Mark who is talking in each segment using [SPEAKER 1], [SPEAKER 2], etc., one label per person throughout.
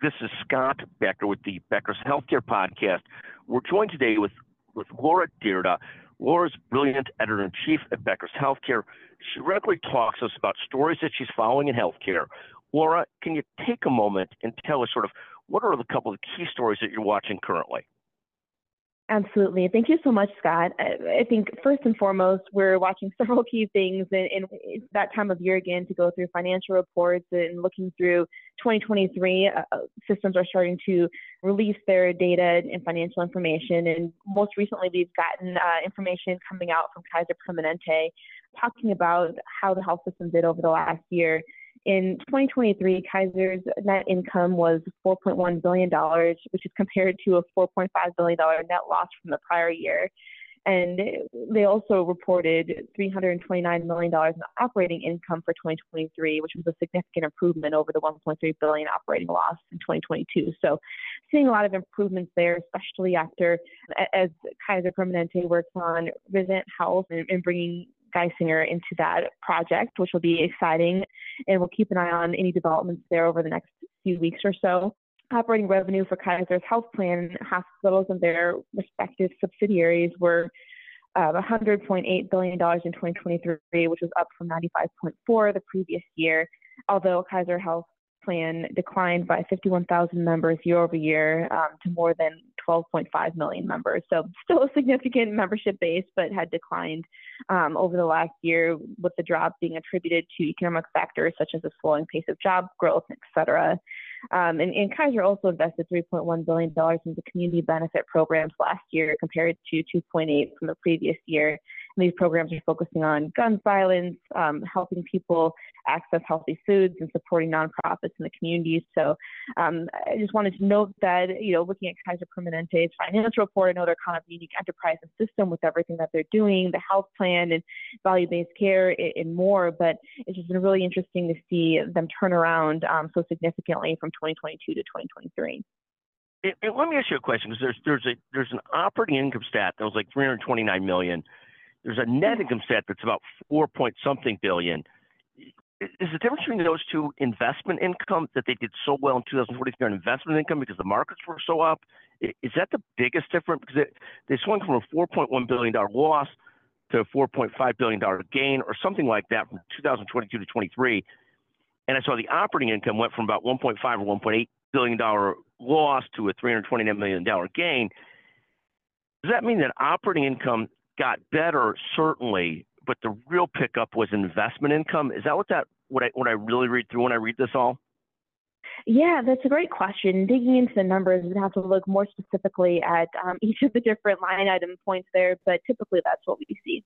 [SPEAKER 1] This is Scott Becker with the Becker's Healthcare Podcast. We're joined today with, with Laura Dyrda. Laura's brilliant editor in chief at Becker's Healthcare. She regularly talks to us about stories that she's following in healthcare. Laura, can you take a moment and tell us sort of what are the couple of key stories that you're watching currently?
[SPEAKER 2] Absolutely. Thank you so much, Scott. I, think first and foremost, we're watching several key things in, in that time of year again to go through financial reports and looking through 2023. Uh, uh, systems are starting to release their data and financial information. And most recently, we've gotten uh, information coming out from Kaiser Permanente talking about how the health system did over the last year. In 2023, Kaiser's net income was $4.1 billion, which is compared to a $4.5 billion net loss from the prior year. And they also reported $329 million in operating income for 2023, which was a significant improvement over the 1.3 billion operating loss in 2022. So, seeing a lot of improvements there, especially after as Kaiser Permanente works on Risant Health and, and bringing Geisinger into that project, which will be exciting. And we'll keep an eye on any developments there over the next few weeks or so. Operating revenue for Kaiser's health plan hospitals and their respective subsidiaries were uh, $100.8 billion in 2023, which was up from 95.4 the previous year. Although Kaiser Health plan declined by 51,000 members year over year um, to more than 12.5 million members. So still a significant membership base, but had declined um, over the last year with the drop being attributed to economic factors such as a slowing pace of job growth, et cetera. Um, and, and, Kaiser also invested $3.1 billion into community benefit programs last year compared to 2.8 from the previous year. These programs are focusing on gun violence, um, helping people access healthy foods, and supporting nonprofits in the communities. So um, I just wanted to note that, you know, looking at Kaiser Permanente's financial report, I know they're kind of a unique enterprise and system with everything that they're doing, the health plan and value-based care and, and more. But it's just been really interesting to see them turn around um, so significantly from 2022 to 2023.
[SPEAKER 1] let me ask you a question because there's there's a there's an operating income stat that was like 329 million there's a net income stat that's about four point something billion. Is the difference between those two investment income that they did so well in 2023 on investment income because the markets were so up? Is that the biggest difference? Because it, they swung from a 4.1 billion dollar loss to a 4.5 billion dollar gain or something like that from 2022 to 23. And I saw the operating income went from about 1.5 or 1.8 billion dollar loss to a 329 million dollar gain. Does that mean that operating income got better, certainly, but the real pickup was investment income. Is that what that what I what I really read through when I read this all?
[SPEAKER 2] Yeah, that's a great question. Digging into the numbers, we'd have to look more specifically at um, each of the different line item points there, but typically that's what we see.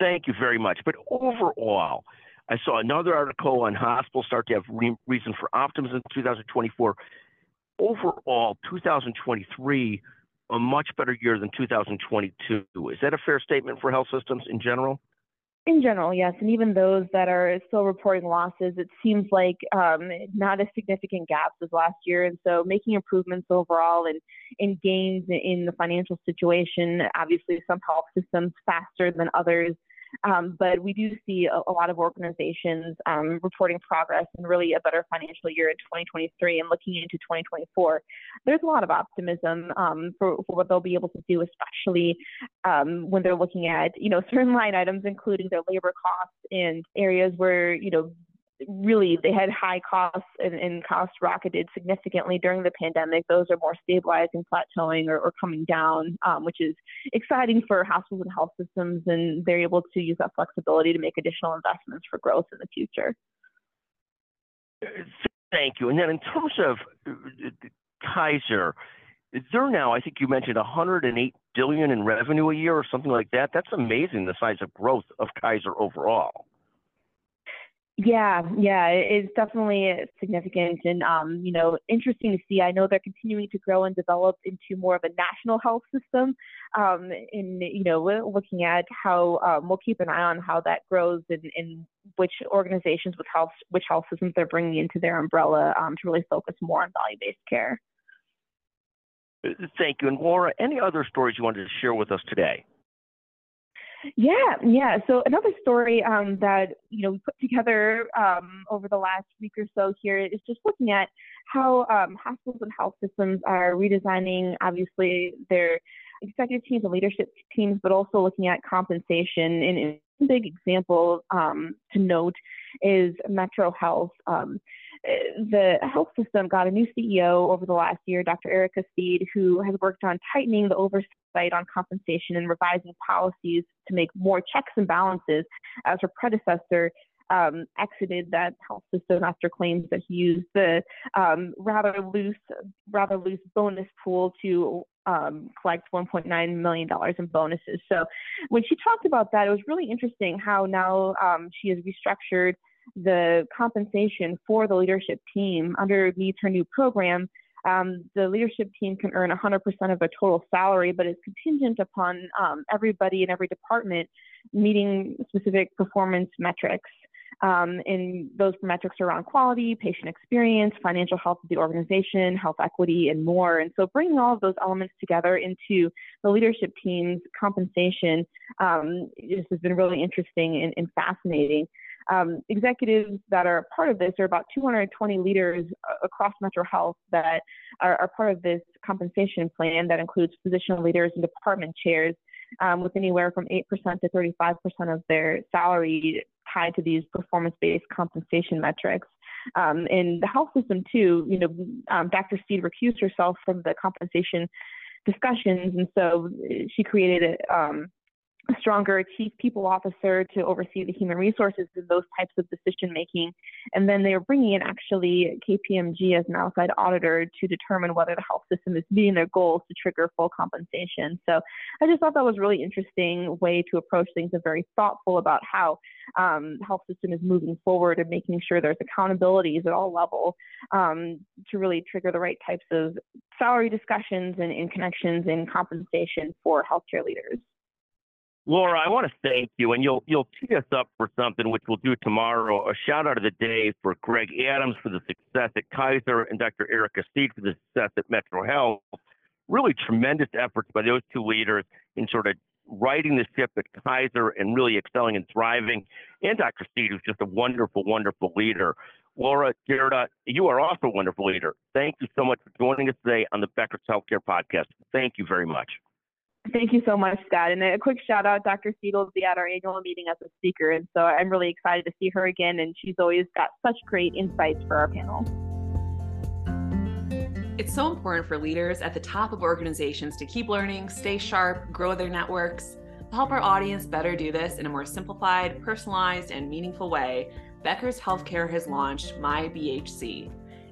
[SPEAKER 1] Thank you very much. But overall, I saw another article on hospitals start to have re- reason for optimism in 2024. Overall, 2023 a much better year than 2022. Is that a fair statement for health systems in general?
[SPEAKER 2] In general, yes. And even those that are still reporting losses, it seems like um, not as significant gaps as last year. And so making improvements overall and, and gains in the financial situation, obviously some health systems faster than others. Um, but we do see a, a lot of organizations um, reporting progress and really a better financial year in 2023 and looking into 2024. There's a lot of optimism um, for, for, what they'll be able to do, especially um, when they're looking at you know certain line items, including their labor costs and areas where you know really they had high costs and, and costs rocketed significantly during the pandemic. Those are more stabilizing, plateauing, or, or coming down, um, which is exciting for hospitals and health systems, and they're able to use that flexibility to make additional investments for growth in the future.
[SPEAKER 1] Thank you. And then in terms of Kaiser, they're now, I think you mentioned 108 billion in revenue a year or something like that. That's amazing, the size of growth of Kaiser overall.
[SPEAKER 2] Yeah, yeah, it's definitely significant and um, you know interesting to see. I know they're continuing to grow and develop into more of a national health system. Um, and you know, looking at how um, we'll keep an eye on how that grows and, which organizations with health, which health systems they're bringing into their umbrella um, to really focus more on value-based care.
[SPEAKER 1] Thank you. And Laura, any other stories you wanted to share with us today?
[SPEAKER 2] Yeah, yeah. So another story um, that you know we put together um, over the last week or so here is just looking at how um, hospitals and health systems are redesigning, obviously their executive teams and leadership teams, but also looking at compensation. And a big example um, to note is Metro Health. The health system got a new CEO over the last year, Dr. Airica Steed, who has worked on tightening the oversight on compensation and revising policies to make more checks and balances as her predecessor um, exited that health system after claims that he used the um, rather loose, rather loose bonus pool to um, collect 1.9 million dollars in bonuses. So when she talked about that, it was really interesting how now um, she has restructured the compensation for the leadership team under underneath her new program. Um, the leadership team can earn 100% of their total salary, but it's contingent upon um, everybody in every department meeting specific performance metrics. Um, and those metrics are around quality, patient experience, financial health of the organization, health equity, and more. And so bringing all of those elements together into the leadership team's compensation um, this has been really interesting and, and fascinating. Um, executives that are part of this are about 220 leaders uh, across Metro Health that are, are, part of this compensation plan that includes physician leaders and department chairs um, with anywhere from 8% to 35% of their salary tied to these performance-based compensation metrics. Um, in the health system too, you know, um, Dr. Steed recused herself from the compensation discussions, and so she created a, um, stronger chief people officer to oversee the human resources and those types of decision making. And then they are bringing in actually KPMG as an outside auditor to determine whether the health system is meeting their goals to trigger full compensation. So I just thought that was really interesting way to approach things and very thoughtful about how um, health system is moving forward and making sure there's accountabilities at all levels um, to really trigger the right types of salary discussions and, and connections and compensation for healthcare leaders.
[SPEAKER 1] Laura, I want to thank you, and you'll you'll tee us up for something which we'll do tomorrow. A shout out of the day for Greg Adams for the success at Kaiser and Dr. Airica Steed for the success at Metro Health. Really tremendous efforts by those two leaders in sort of righting the ship at Kaiser and really excelling and thriving. And Dr. Steed, who's just a wonderful, wonderful leader. Laura, Dyrda, you are also a wonderful leader. Thank you so much for joining us today on the Becker's Healthcare Podcast. Thank you very much.
[SPEAKER 2] Thank you so much, Scott. And a quick shout out, Dr. Steed will be at our annual meeting as a speaker. And so I'm really excited to see her again. And she's always got such great insights for our panel.
[SPEAKER 3] It's so important for leaders at the top of organizations to keep learning, stay sharp, grow their networks. To help our audience better do this in a more simplified, personalized, and meaningful way, Becker's Healthcare has launched My BHC.